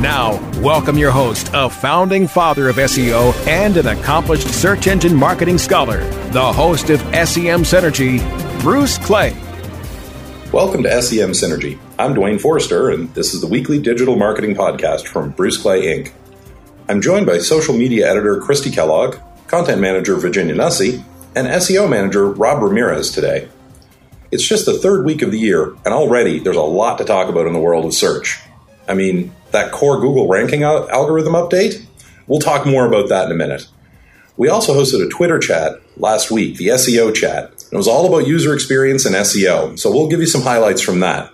Now, welcome your host, a founding father of SEO and an accomplished search engine marketing scholar, the host of SEM Synergy, Bruce Clay. Welcome to SEM Synergy. I'm Duane Forrester, and this is the weekly digital marketing podcast from Bruce Clay Inc. I'm joined by social media editor Kristi Kellogg, content manager Virginia Nussey, and SEO manager Rob Ramirez today. It's just the third week of the year, and already there's a lot to talk about in the world of search. I mean, that core Google ranking algorithm update? We'll talk more about that in a minute. We also hosted a Twitter chat last week, the SEO chat. It was all about user experience and SEO, so we'll give you some highlights from that.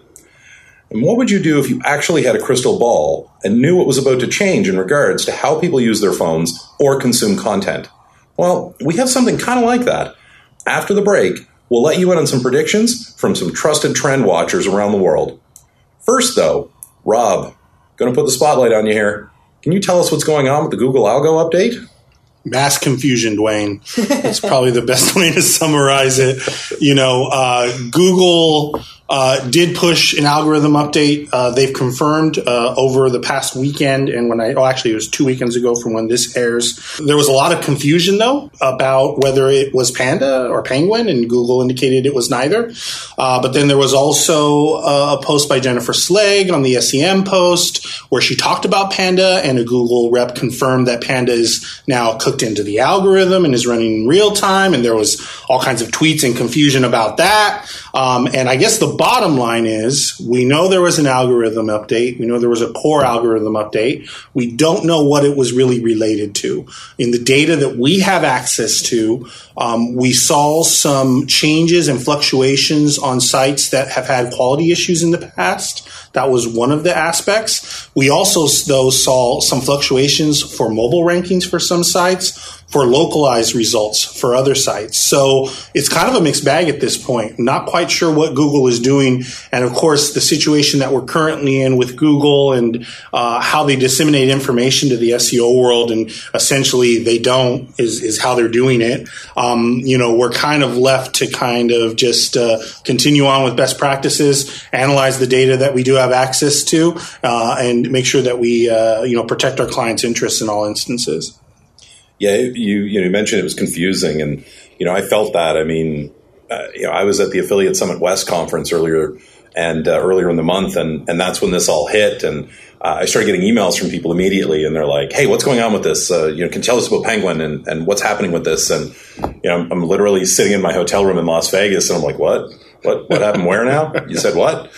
And what would you do if you actually had a crystal ball and knew what was about to change in regards to how people use their phones or consume content? Well, we have something kind of like that. After the break, we'll let you in on some predictions from some trusted trend watchers around the world. First, though, Rob, going to put the spotlight on you here. Can you tell us what's going on with the Google Algo update? mass confusion, Duane. That's probably the best way to summarize it. You know, uh, Google uh, did push an algorithm update. Uh, they've confirmed uh, over the past weekend, and when I, oh, actually, it was two weekends ago from when this airs. There was a lot of confusion, though, about whether it was Panda or Penguin, and Google indicated it was neither. Uh, but then there was also uh, a post by Jennifer Slegg on the SEM post where she talked about Panda, and a Google rep confirmed that Panda is now cooked into the algorithm and is running in real time. And there was all kinds of tweets and confusion about that. Um, and I guess the bottom line is we know there was an algorithm update. We know there was a core algorithm update. We don't know what it was really related to. In the data that we have access to, um, we saw some changes and fluctuations on sites that have had quality issues in the past. That was one of the aspects. We also, though, saw some fluctuations for mobile rankings for some sites for localized results for other sites. So it's kind of a mixed bag at this point. Not quite sure what Google is doing. And of course, the situation that we're currently in with Google and uh, how they disseminate information to the SEO world and essentially they don't is, is how they're doing it. Um, you know, we're kind of left to kind of just uh, continue on with best practices, analyze the data that we do have access to, uh, and make sure that we, uh, you know, protect our clients' interests in all instances yeah, you you mentioned it was confusing, and you know I felt that. I mean, uh, you know, I was at the Affiliate Summit West conference earlier and uh, earlier in the month, and and that's when this all hit, and uh, I started getting emails from people immediately, and they're like, "Hey, what's going on with this? Uh, you know, can tell us about Penguin and and what's happening with this?" And you know, I'm, I'm literally sitting in my hotel room in Las Vegas, and I'm like, "What? What? What happened? Where now? You said what?"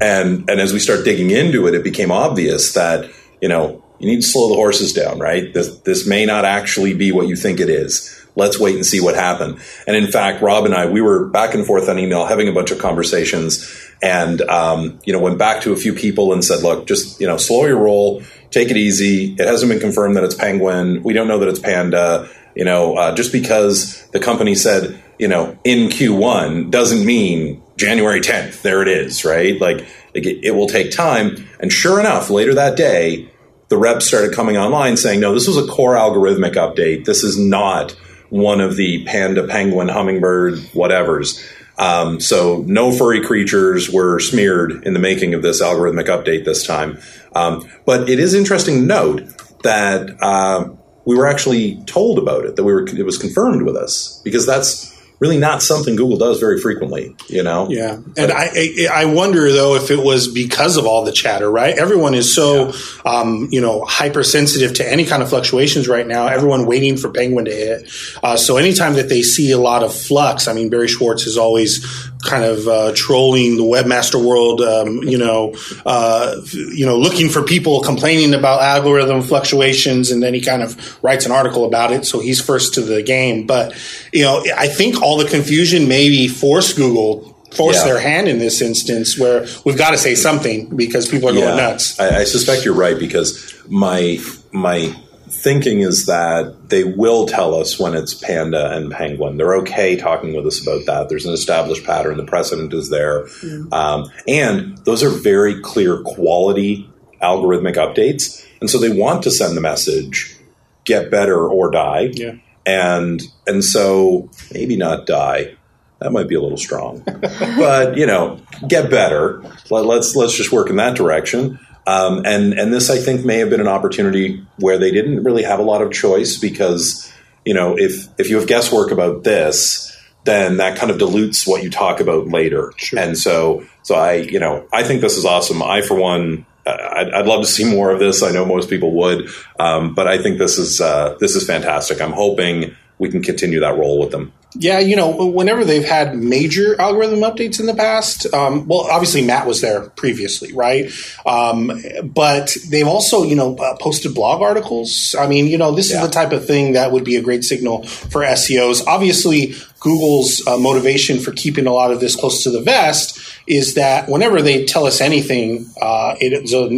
And and as we start digging into it, it became obvious that you know you need to slow the horses down, right? This, this may not actually be what you think it is. Let's wait and see what happened. And in fact, Rob and I, we were back and forth on email, having a bunch of conversations, and um, you know, went back to a few people and said, "Look, just you know, slow your roll, take it easy. It hasn't been confirmed that it's Penguin. We don't know that it's Panda. You know, uh, just because the company said, you know, in Q1 doesn't mean January 10th. There it is, right? Like, it, it will take time. And sure enough, later that day, the reps started coming online saying, no, this was a core algorithmic update. This is not one of the panda, penguin, hummingbird, whatevers. Um, so no furry creatures were smeared in the making of this algorithmic update this time. Um, but it is interesting to note that uh, we were actually told about it, that we were it was confirmed with us because that's really not something Google does very frequently, you know? Yeah. And I, I wonder though if it was because of all the chatter, right? Everyone is so, yeah. um, you know, hypersensitive to any kind of fluctuations right now. Everyone waiting for Penguin to hit. Uh, so anytime that they see a lot of flux, I mean, Barry Schwartz is always kind of uh, trolling the webmaster world, um, you know, uh, you know, looking for people complaining about algorithm fluctuations, and then he kind of writes an article about it. So he's first to the game. But you know, I think all the confusion maybe forced Google force yeah. their hand in this instance where we've got to say something because people are going yeah. nuts. I, I, suspect you're right because my my thinking is that they will tell us when it's panda and penguin. They're okay talking with us about that. There's an established pattern. The precedent is there. Mm. Um, and those are very clear quality algorithmic updates. And so they want to send the message get better or die. Yeah. And and so maybe not die. That might be a little strong. but, you know, get better. Let, let's let's just work in that direction. Um, and and this, I think, may have been an opportunity where they didn't really have a lot of choice because you know if if you have guesswork about this, then that kind of dilutes what you talk about later. Sure. And so so I you know I think this is awesome. I for one. I'd, I'd love to see more of this. I know most people would, um, but I think this is uh, this is fantastic. I'm hoping we can continue that role with them. Yeah, you know, whenever they've had major algorithm updates in the past, um, well, obviously Matt was there previously, right? Um, but they've also, you know, uh, posted blog articles. I mean, you know, this yeah. is the type of thing that would be a great signal for SEOs. Obviously, Google's uh, motivation for keeping a lot of this close to the vest is that whenever they tell us anything, uh, it's a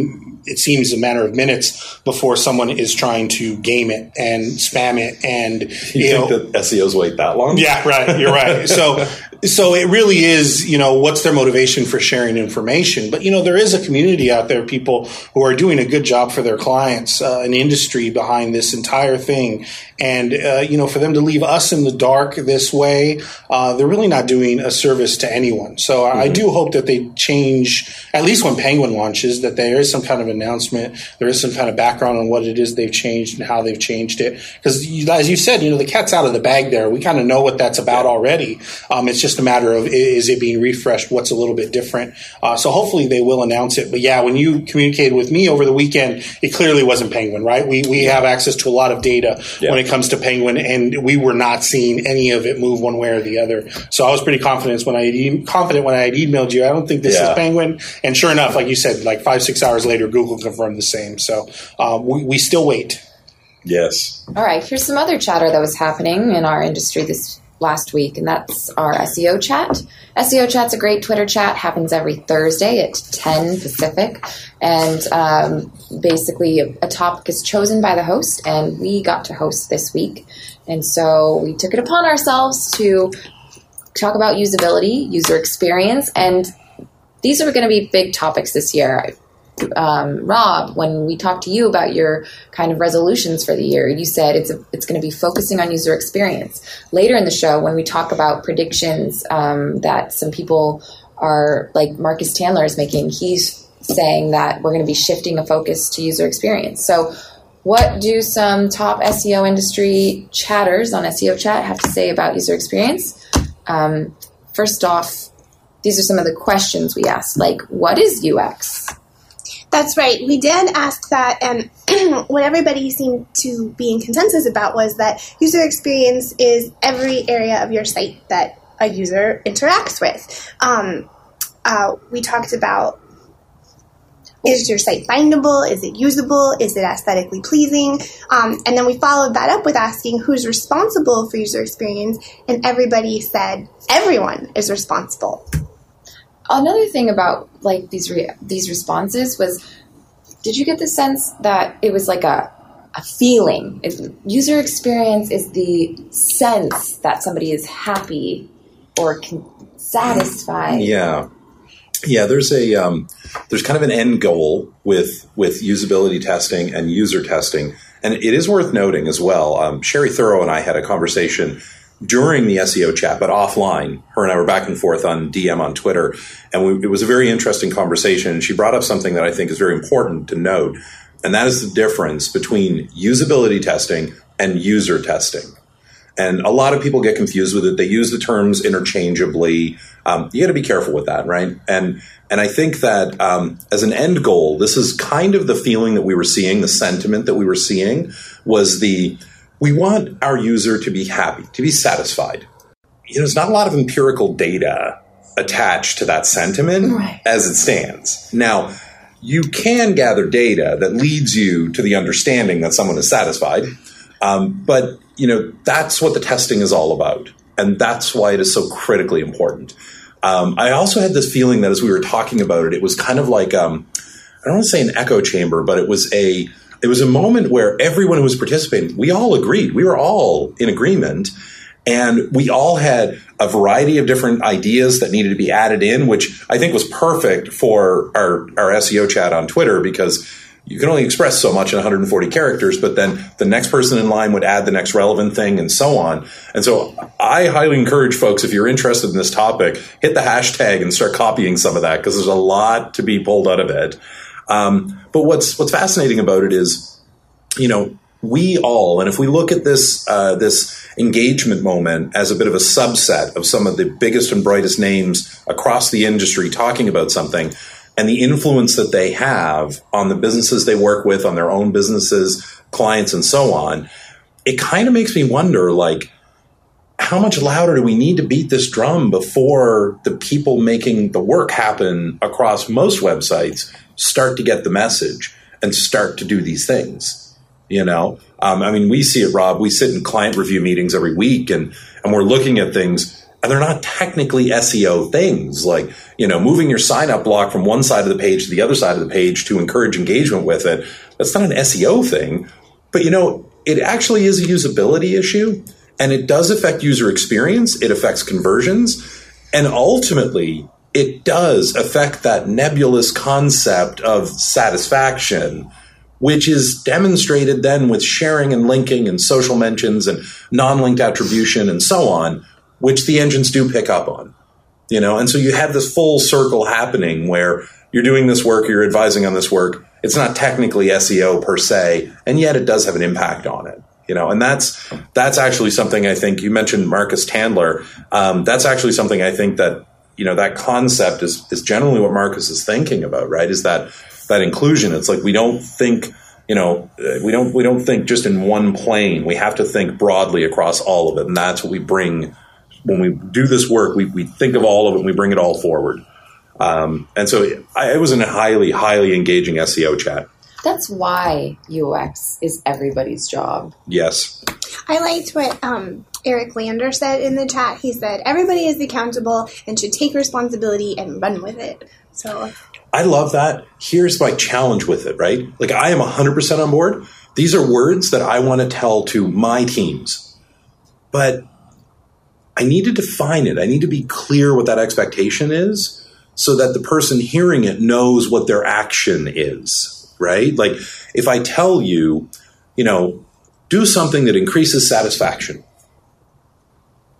it seems a matter of minutes before someone is trying to game it and spam it. And you, you think know, that SEOs wait that long? Yeah, right. You're right. so so it really is, you know, what's their motivation for sharing information? But you know, there is a community out there, people who are doing a good job for their clients, uh, an industry behind this entire thing, and uh, you know, for them to leave us in the dark this way, uh, they're really not doing a service to anyone. So mm-hmm. I do hope that they change, at least when Penguin launches, that there is some kind of announcement, there is some kind of background on what it is they've changed and how they've changed it. Because as you said, you know, the cat's out of the bag there. We kind of know what that's about already. Um, it's just a matter of is it being refreshed? What's a little bit different? Uh, so hopefully they will announce it. But yeah, when you communicated with me over the weekend, it clearly wasn't Penguin, right? We we have access to a lot of data yeah. when it comes to Penguin, and we were not seeing any of it move one way or the other. So I was pretty confident when I had e- confident when I had emailed you. I don't think this yeah. is Penguin, and sure enough, like you said, like five six hours later, Google confirmed the same. So uh, we, we still wait. Yes. All right. Here's some other chatter that was happening in our industry this last week, and that's our SEO chat. SEO chat's a great Twitter chat, happens every Thursday at 10 Pacific, and um, basically a, a, topic is chosen by the host, and we got to host this week. And so we took it upon ourselves to talk about usability, user experience, and these are going to be big topics this year um, Rob, when we talked to you about your kind of resolutions for the year, you said it's a, it's going to be focusing on user experience. Later in the show, when we talk about predictions um, that some people are like Marcus Tandler is making, he's saying that we're going to be shifting a focus to user experience. So, what do some top SEO industry chatters on SEO chat have to say about user experience? Um, first off, these are some of the questions we asked, like what is UX? That's right. We did ask that, and what everybody seemed to be in consensus about was that user experience is every area of your site that a user interacts with. Um, uh, we talked about is your site findable? Is it usable? Is it aesthetically pleasing? Um, and then we followed that up with asking who's responsible for user experience, and everybody said everyone is responsible another thing about like these re- these responses was did you get the sense that it was like a a feeling? User experience is the sense that somebody is happy or can satisfied. Yeah. Yeah there's a um, there's kind of an end goal with with usability testing and user testing. And it is worth noting as well um, Shari Thurow and i had a conversation during the SEO chat, but offline. Her and I were back and forth on DM on Twitter, and we, it was a very interesting conversation. She brought up something that I think is very important to note, and that is the difference between usability testing and user testing. And a lot of people get confused with it. They use the terms interchangeably. Um, you got to be careful with that, right? And and I think that um, as an end goal, this is kind of the feeling that we were seeing, the sentiment that we were seeing was the we want our user to be happy, to be satisfied. You know, there's not a lot of empirical data attached to that sentiment right. as it stands. Now, you can gather data that leads you to the understanding that someone is satisfied, um, but you know that's what the testing is all about, and that's why it is so critically important. Um, I also had this feeling that as we were talking about it, it was kind of like um, I don't want to say an echo chamber, but it was a it was a moment where everyone who was participating, we all agreed, we were all in agreement. And we all had a variety of different ideas that needed to be added in, which I think was perfect for our, our SEO chat on Twitter because you can only express so much in 140 characters, but then the next person in line would add the next relevant thing and so on. And so I highly encourage folks, if you're interested in this topic, hit the hashtag and start copying some of that because there's a lot to be pulled out of it. Um, but what's what's fascinating about it is, you know, we all, and if we look at this uh, this engagement moment as a bit of a subset of some of the biggest and brightest names across the industry talking about something, and the influence that they have on the businesses they work with, on their own businesses, clients, and so on, it kind of makes me wonder, like. How much louder do we need to beat this drum before the people making the work happen across most websites start to get the message and start to do these things? You know, um, I mean, we see it, Rob. We sit in client review meetings every week, and and we're looking at things, and they're not technically SEO things. Like you know, moving your sign up block from one side of the page to the other side of the page to encourage engagement with it. That's not an SEO thing, but you know, it actually is a usability issue, and it does affect user experience. It affects conversions, and ultimately, it does affect that nebulous concept of satisfaction which is demonstrated then with sharing and linking and social mentions and non-linked attribution and so on, which the engines do pick up on. You know, and so you have this full circle happening where you're doing this work, you're advising on this work. It's not technically SEO per se, and yet it does have an impact on it. You know, and that's that's actually something I think you mentioned Marcus Tandler. Um, that's actually something I think that you know that concept is is generally what Marcus is thinking about, right? Is that that inclusion. It's like we don't think, you know, uh, we don't we don't think just in one plane. We have to think broadly across all of it, and that's what we bring when we do this work. We we think of all of it, and we bring it all forward. Um, and so I, it was a highly highly engaging SEO chat. That's why UX is everybody's job. Yes. I liked what um, Eric Lander said in the chat. He said, everybody is accountable and should take responsibility and run with it. So I love that. Here's my challenge with it, right? Like I am 100% on board. These are words that I want to tell to my teams. But I need to define it. I need to be clear what that expectation is so that the person hearing it knows what their action is, right? Like if I tell you, you know, do something that increases satisfaction.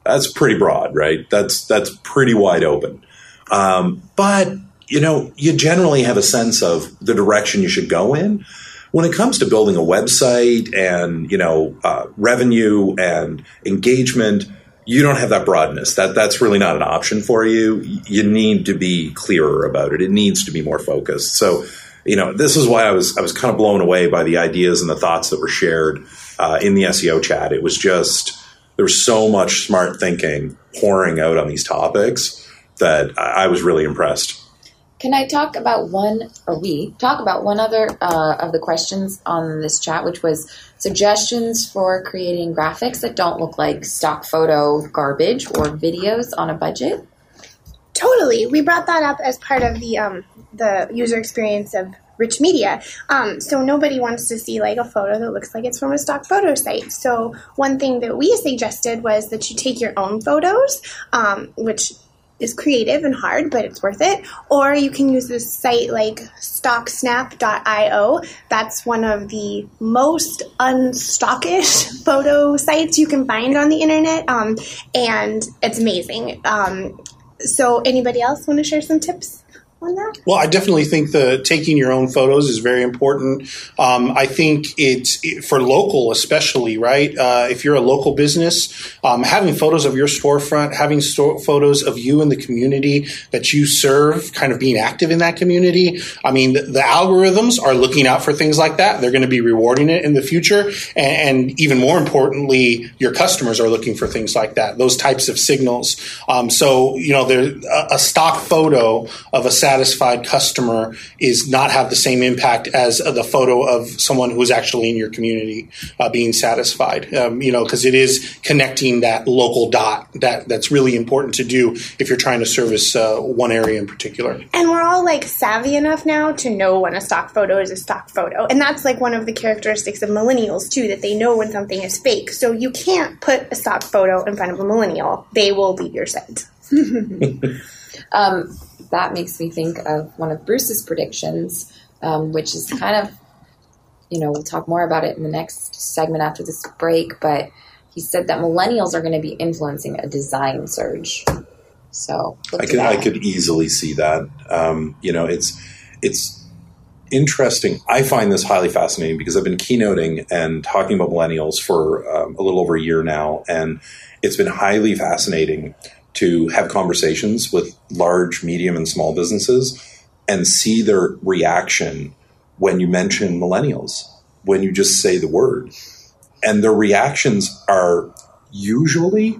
That's pretty broad, right? That's that's pretty wide open. Um, but you know, you generally have a sense of the direction you should go in. When it comes to building a website and you know uh, revenue and engagement, you don't have that broadness. That that's really not an option for you. You need to be clearer about it. It needs to be more focused. So, you know, this is why I was I was kind of blown away by the ideas and the thoughts that were shared uh, in the SEO chat. It was just there was so much smart thinking pouring out on these topics that I was really impressed. Can I talk about one, or we talk about one other uh, of the questions on this chat, which was suggestions for creating graphics that don't look like stock photo garbage or videos on a budget? Totally. We brought that up as part of the um, the user experience of rich media. Um, so nobody wants to see like a photo that looks like it's from a stock photo site. So one thing that we suggested was that you take your own photos, um, which is creative and hard, but it's worth it. Or you can use this site like stocksnap.io. That's one of the most unstockish photo sites you can find on the internet, um, and it's amazing. Um, so, anybody else want to share some tips? On that? Well, I definitely think the taking your own photos is very important. Um, I think it's it, for local, especially right. Uh, if you're a local business, um, having photos of your storefront, having store, photos of you in the community that you serve, kind of being active in that community. I mean, the, the algorithms are looking out for things like that. They're going to be rewarding it in the future, and, and, even more importantly, your customers are looking for things like that. Those types of signals. Um, so you know, there's a, a stock photo of a satisfied customer is not have the same impact as the photo of someone who is actually in your community uh, being satisfied. Um, you know, because it is connecting that local dot that that's really important to do if you're trying to service uh, one area in particular. And we're all like savvy enough now to know when a stock photo is a stock photo, and that's like one of the characteristics of millennials too that they know when something is fake. So you can't put a stock photo in front of a millennial; they will leave your site. um, that makes me think of one of Bruce's predictions, um, which is kind of, you know, we'll talk more about it in the next segment after this break, but he said that millennials are going to be influencing a design surge. So I could I could easily see that. Um, you know, it's it's interesting. I find this highly fascinating because I've been keynoting and talking about millennials for um, a little over a year now, and it's been highly fascinating to have conversations with large, medium, and small businesses and see their reaction when you mention millennials, when you just say the word. And their reactions are usually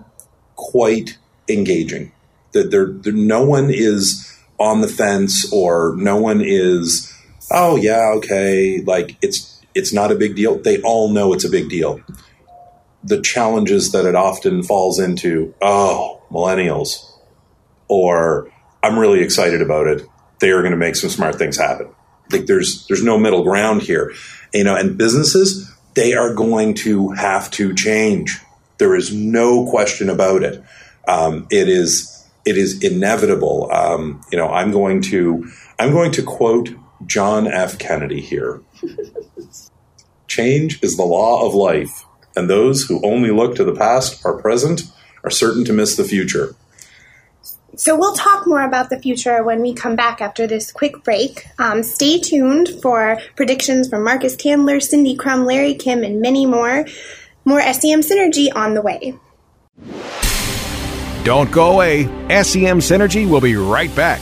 quite engaging. That there, no one is on the fence or no one is, oh yeah, okay, like it's it's not a big deal. They all know it's a big deal. The challenges that it often falls into, oh, millennials, or I'm really excited about it. They are going to make some smart things happen. Like there's there's no middle ground here, you know. And businesses they are going to have to change. There is no question about it. Um, it is it is inevitable. Um, you know, I'm going to I'm going to quote John F. Kennedy here. Change is the law of life, and those who only look to the past are present are certain to miss the future. So we'll talk more about the future when we come back after this quick break. Um, stay tuned for predictions from Marcus Tandler, Cindy Krum, Larry Kim, and many more. More SEM Synergy on the way. Don't go away. SEM Synergy will be right back.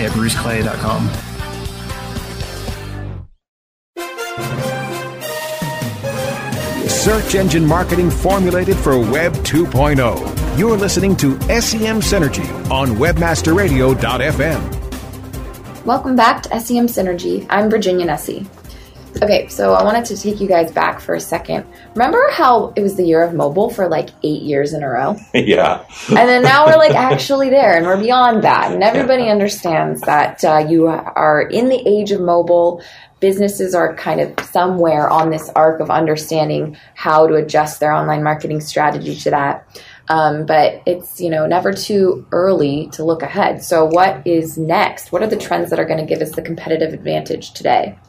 at bruceclay.com. Search engine marketing formulated for Web 2.0. You're listening to SEM Synergy on WebmasterRadio.fm. Welcome back to SEM Synergy. I'm Virginia Nussey. Okay, so I wanted to take you guys back for a second. Remember how it was the year of mobile for like eight years in a row? yeah. and then now we're like actually there and we're beyond that. And everybody yeah. understands that uh, you are in the age of mobile. Businesses are kind of somewhere on this arc of understanding how to adjust their online marketing strategy to that. Um, but it's you know never too early to look ahead. So what is next? What are the trends that are going to give us the competitive advantage today?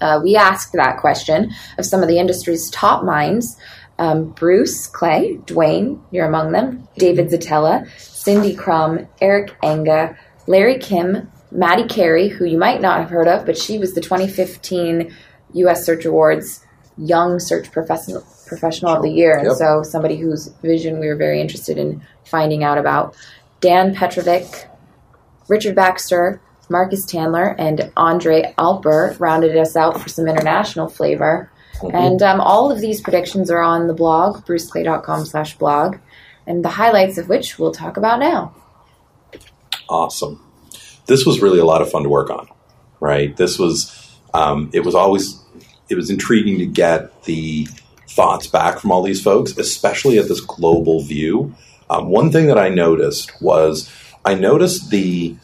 Uh, we asked that question of some of the industry's top minds um, Bruce Clay, Duane, you're among them, David Szetela, Cindy Krum, Eric Enge, Larry Kim, Maddie Carey, who you might not have heard of, but she was the 2015 U.S. Search Awards Young Search Professional Professional of the Year, and Yep. so somebody whose vision we were very interested in finding out about. Dan Petrovic, Richard Baxter, Marcus Tandler, and Andre Alpar rounded us out for some international flavor. And um, all of these predictions are on the blog, bruceclay.com slash blog, and the highlights of which we'll talk about now. awesome. This was really a lot of fun to work on, right? This was, um, it was always, it was intriguing to get the thoughts back from all these folks, especially at this global view. Um, one thing that I noticed was I noticed the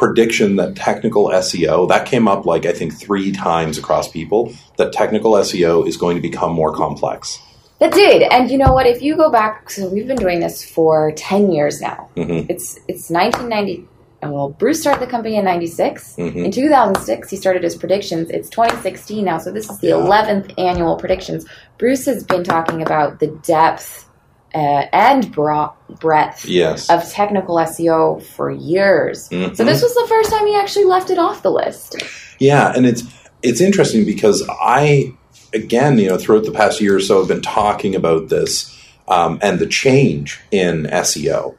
prediction that technical SEO that came up like I think three times across people that technical SEO is going to become more complex. That did, and you know what? If you go back, so we've been doing this for ten years now. Mhm. It's it's 1990. Well, Bruce started the company in '96. Mhm. In 2006, he started his predictions. It's 2016 now, so this is the Yeah. 11th annual predictions. Bruce has been talking about the depth uh, and bro- breadth Yes. of technical SEO for years. Mhm. So this was the first time he actually left it off the list. Yeah, and it's it's interesting because I again, you know, throughout the past year or so, have been talking about this um, and the change in SEO.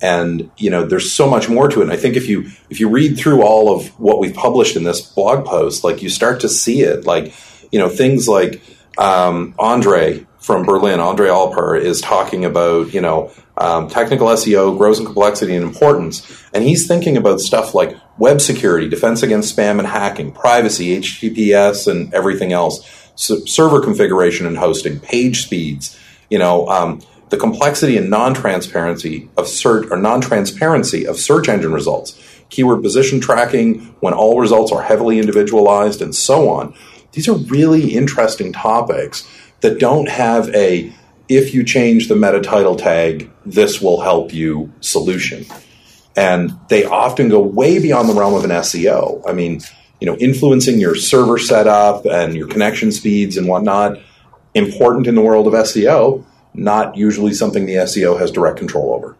And you know, there's so much more to it. And I think if you if you read through all of what we've published in this blog post, like you start to see it. Like you know, things like um, Andre from Berlin, Andre Alpar, is talking about you know um, technical SEO grows in complexity and importance, and he's thinking about stuff like web security, defense against spam and hacking, privacy, HTTPS, and everything else, server configuration and hosting, page speeds, you know. Um, the complexity and non-transparency of search or non-transparency of search engine results, keyword position tracking when all results are heavily individualized, and so on. These are really interesting topics that don't have a if you change the meta title tag, this will help you solution. And they often go way beyond the realm of an SEO. I mean, you know, influencing your server setup and your connection speeds and whatnot, important in the world of SEO, not usually something the SEO has direct control over.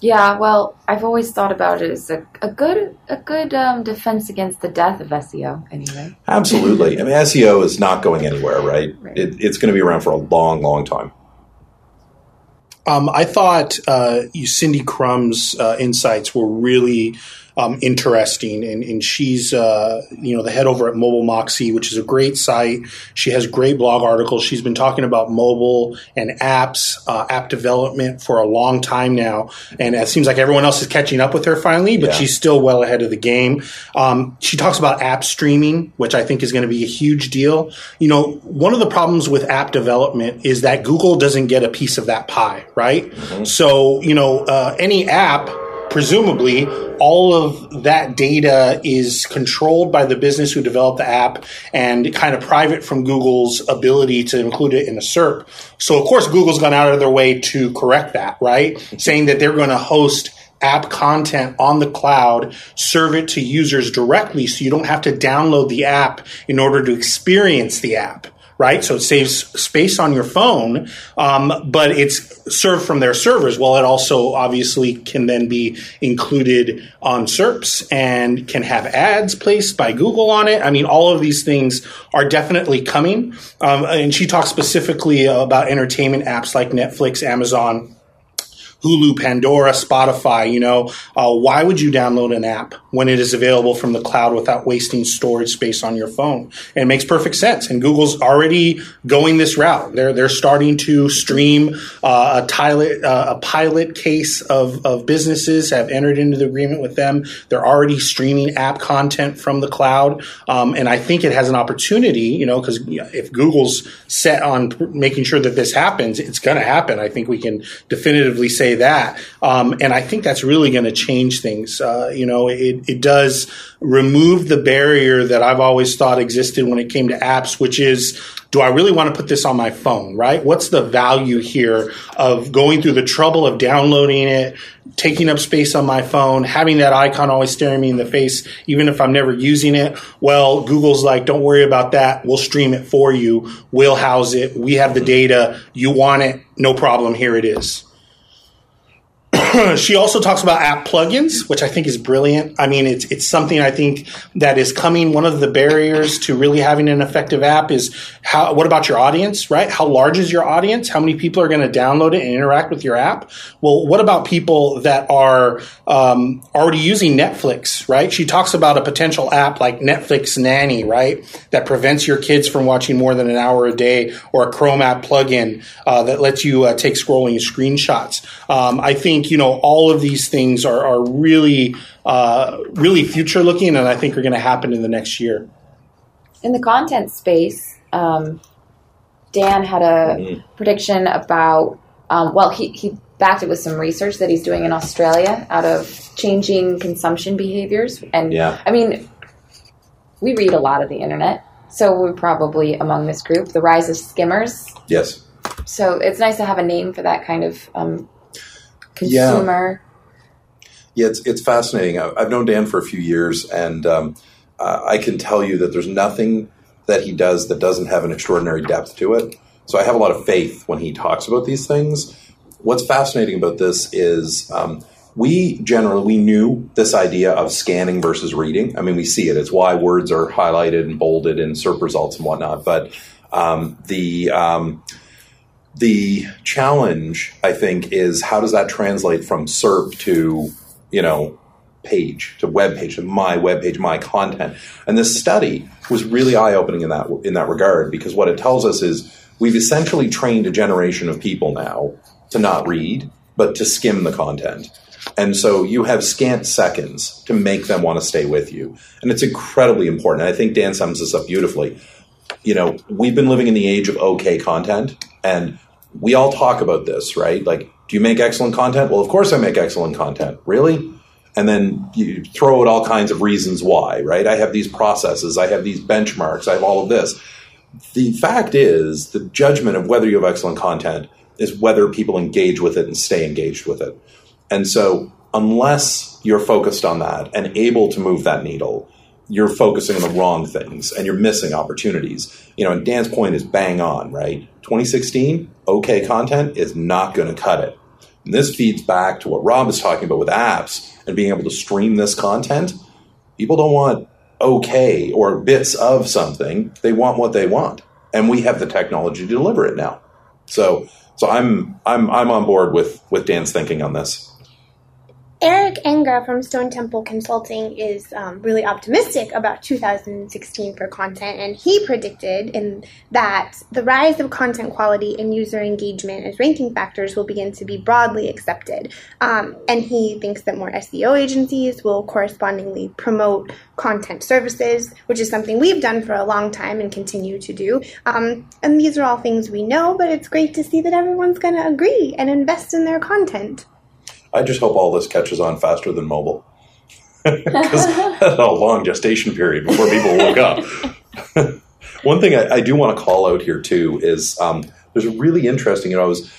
Yeah, well, I've always thought about it as a, a good a good um, defense against the death of SEO. Anyway. Absolutely. I mean, SEO is not going anywhere, right? Right. It, it's going to be around for a long, long time. Um, I thought uh, you, Cindy Krum's uh, insights were really um, interesting, and, and she's uh, you know the head over at Mobile Moxie, which is a great site. She has great blog articles. She's been talking about mobile and apps, uh, app development for a long time now, and it seems like everyone else is catching up with her finally, but Yeah. she's still well ahead of the game. Um, she talks about app streaming, which I think is going to be a huge deal. You know, one of the problems with app development is that Google doesn't get a piece of that pie, right? So, you know, uh, any app, presumably, all of that data is controlled by the business who developed the app and kind of private from Google's ability to include it in a SERP. So, of course, Google's gone out of their way to correct that, right? Saying that they're going to host app content on the cloud, serve it to users directly so you don't have to download the app in order to experience the app. Right, so it saves space on your phone, um, but it's served from their servers. Well, it also obviously can then be included on SERPs and can have ads placed by Google on it. I mean, all of these things are definitely coming. Um, and she talks specifically about entertainment apps like Netflix, Amazon, Hulu, Pandora, Spotify, you know, uh, why would you download an app when it is available from the cloud without wasting storage space on your phone? And it makes perfect sense. And Google's already going this route. They're they're starting to stream uh, a pilot uh, a pilot case of of businesses have entered into the agreement with them. They're already streaming app content from the cloud, um, and I think it has an opportunity. You know, because if Google's set on making sure that this happens, it's going to happen. I think we can definitively say that, um, and I think that's really going to change things. Uh, you know, it, it does remove the barrier that I've always thought existed when it came to apps, which is do I really want to put this on my phone, right? What's the value here of going through the trouble of downloading it, taking up space on my phone, having that icon always staring me in the face, even if I'm never using it? Well, Google's like, don't worry about that. We'll stream it for you. We'll house it. We have the data. You want it. No problem. Here it is. she also talks about app plugins, which I think is brilliant. I mean, it's it's something I think that is coming. One of the barriers to really having an effective app is how. What about your audience, right? How large is your audience? How many people are going to download it and interact with your app? Well, what about people that are um, already using Netflix, right? She talks about a potential app like Netflix Nanny, right, that prevents your kids from watching more than an hour a day, or a Chrome app plugin uh, that lets you uh, take scrolling screenshots. Um, I think you know all of these things are, are really uh, really future looking, and I think are going to happen in the next year. In the content space, um, Dan had a mm-hmm. prediction about. Um, well, he, he backed it with some research that he's doing in Australia out of changing consumption behaviors. And yeah. I mean, we read a lot of the internet, so we're probably among this group. The rise of skimmers. Yes. So it's nice to have a name for that kind of um, consumer. Yeah. yeah, it's it's fascinating. I've known Dan for a few years, and um, uh, I can tell you that there's nothing that he does that doesn't have an extraordinary depth to it. So I have a lot of faith when he talks about these things. What's fascinating about this is um, we generally we knew this idea of scanning versus reading. I mean, we see it. It's why words are highlighted and bolded in SERP results and whatnot. But um, the um, the challenge, I think, is how does that translate from SERP to, you know, page to web page to my web page, my content. And this study was really eye opening in that in that regard because what it tells us is we've essentially trained a generation of people now to not read but to skim the content. And so you have scant seconds to make them want to stay with you. And it's incredibly important. And I think Dan sums this up beautifully. You know, we've been living in the age of okay content and we all talk about this, right? Like, do you make excellent content? Well, of course I make excellent content. Really? And then you throw out all kinds of reasons why, right? I have these processes, I have these benchmarks, I have all of this. The fact is, the judgment of whether you have excellent content is whether people engage with it and stay engaged with it. And so, unless you're focused on that and able to move that needle, you're focusing on the wrong things and you're missing opportunities. You know, and Dan's point is bang on, right? 2016, okay content is not going to cut it. And this feeds back to what Rob is talking about with apps and being able to stream this content. People don't want okay or bits of something. They want what they want. And we have the technology to deliver it now. So so I'm I'm I'm on board with with Dan's thinking on this. Eric Enge from Stone Temple Consulting is um, really optimistic about 2016 for content, and he predicted in that the rise of content quality and user engagement as ranking factors will begin to be broadly accepted. Um, and he thinks that more SEO agencies will correspondingly promote content services, which is something we've done for a long time and continue to do. Um, and these are all things we know, but it's great to see that everyone's going to agree and invest in their content. I just hope all this catches on faster than mobile. Because a long gestation period before people woke up. One thing I, I, do want to call out here too is um, there's a really interesting. You know, I was,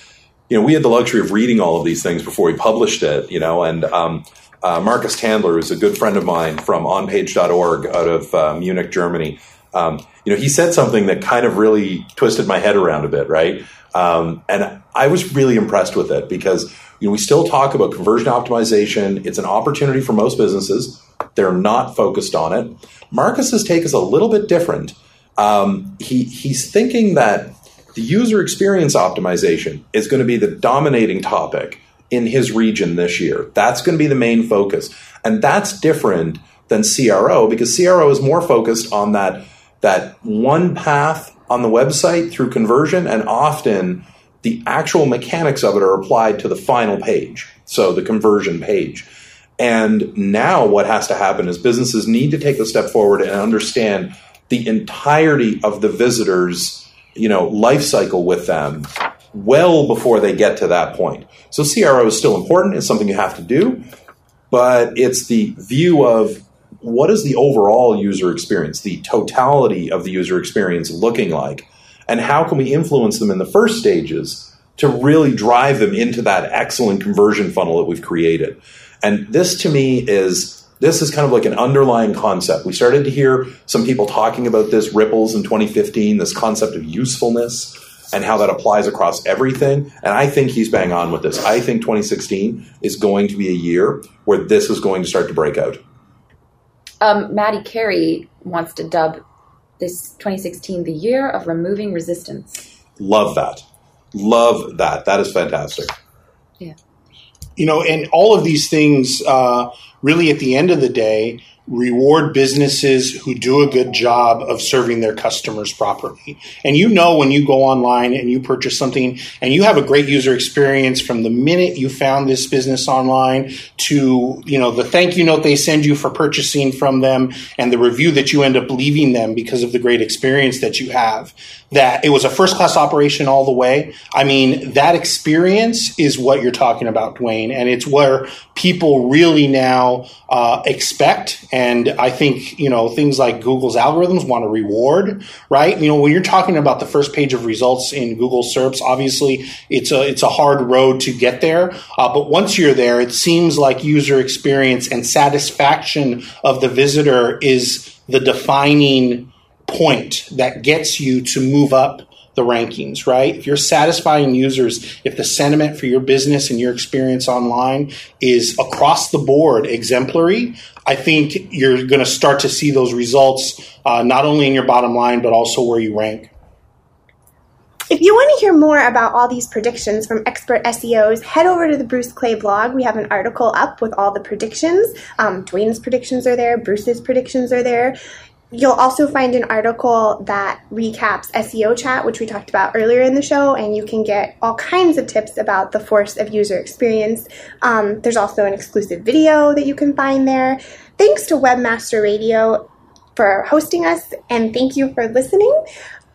you know, we had the luxury of reading all of these things before we published it. You know, and um, uh, Marcus Tandler is a good friend of mine from OnPage.org out of uh, Munich, Germany. Um, you know, he said something that kind of really twisted my head around a bit, right? Um, and I was really impressed with it because you know, we still talk about conversion optimization. It's an opportunity for most businesses. They're not focused on it. Marcus's take is a little bit different. Um, he, he's thinking that the user experience optimization is going to be the dominating topic in his region this year. That's going to be the main focus. And that's different than CRO because CRO is more focused on that, that one path on the website through conversion and often the actual mechanics of it are applied to the final page, so the conversion page. And now what has to happen is businesses need to take a step forward and understand the entirety of the visitor's, you know, life cycle with them well before they get to that point. So CRO is still important, it's something you have to do, but it's the view of what is the overall user experience, the totality of the user experience looking like and how can we influence them in the first stages to really drive them into that excellent conversion funnel that we've created. And this to me is this is kind of like an underlying concept. We started to hear some people talking about this ripples in 2015, this concept of usefulness. and how that applies across everything. And I think he's bang on with this. I think 2016 is going to be a year where this is going to start to break out. Um, Maddie Carey wants to dub this 2016 the year of removing resistance. Love that. Love that. That is fantastic. Yeah. You know, and all of these things, uh, really at the end of the day, reward businesses who do a good job of serving their customers properly. And you know when you go online and you purchase something and you have a great user experience from the minute you found this business online to, you know, the thank you note they send you for purchasing from them and the review that you end up leaving them because of the great experience that you have. That it was a first class operation all the way. I mean, that experience is what you're talking about, Duane, and it's where people really now uh, expect and I think, you know, things like Google's algorithms want to reward, right? You know, when you're talking about the first page of results in Google SERPs, obviously it's a, it's a hard road to get there. Uh, but once you're there, it seems like user experience and satisfaction of the visitor is the defining point that gets you to move up the rankings, right? If you're satisfying users, if the sentiment for your business and your experience online is across the board exemplary, I think you're going to start to see those results uh, not only in your bottom line, but also where you rank. If you want to hear more about all these predictions from expert SEOs, head over to the Bruce Clay blog. We have an article up with all the predictions. Um, Duane's predictions are there, Bruce's predictions are there. You'll also find an article that recaps SEO chat, which we talked about earlier in the show, and you can get all kinds of tips about the force of user experience. Um, there's also an exclusive video that you can find there. Thanks to Webmaster Radio for hosting us, and thank you for listening.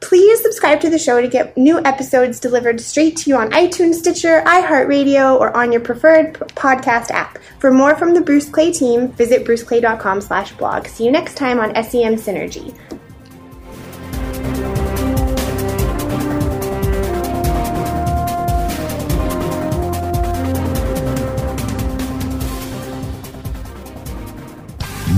Please subscribe to the show to get new episodes delivered straight to you on iTunes, Stitcher, iHeartRadio, or on your preferred podcast app. For more from the Bruce Clay team, visit bruceclay.com slash blog. See you next time on SEM Synergy.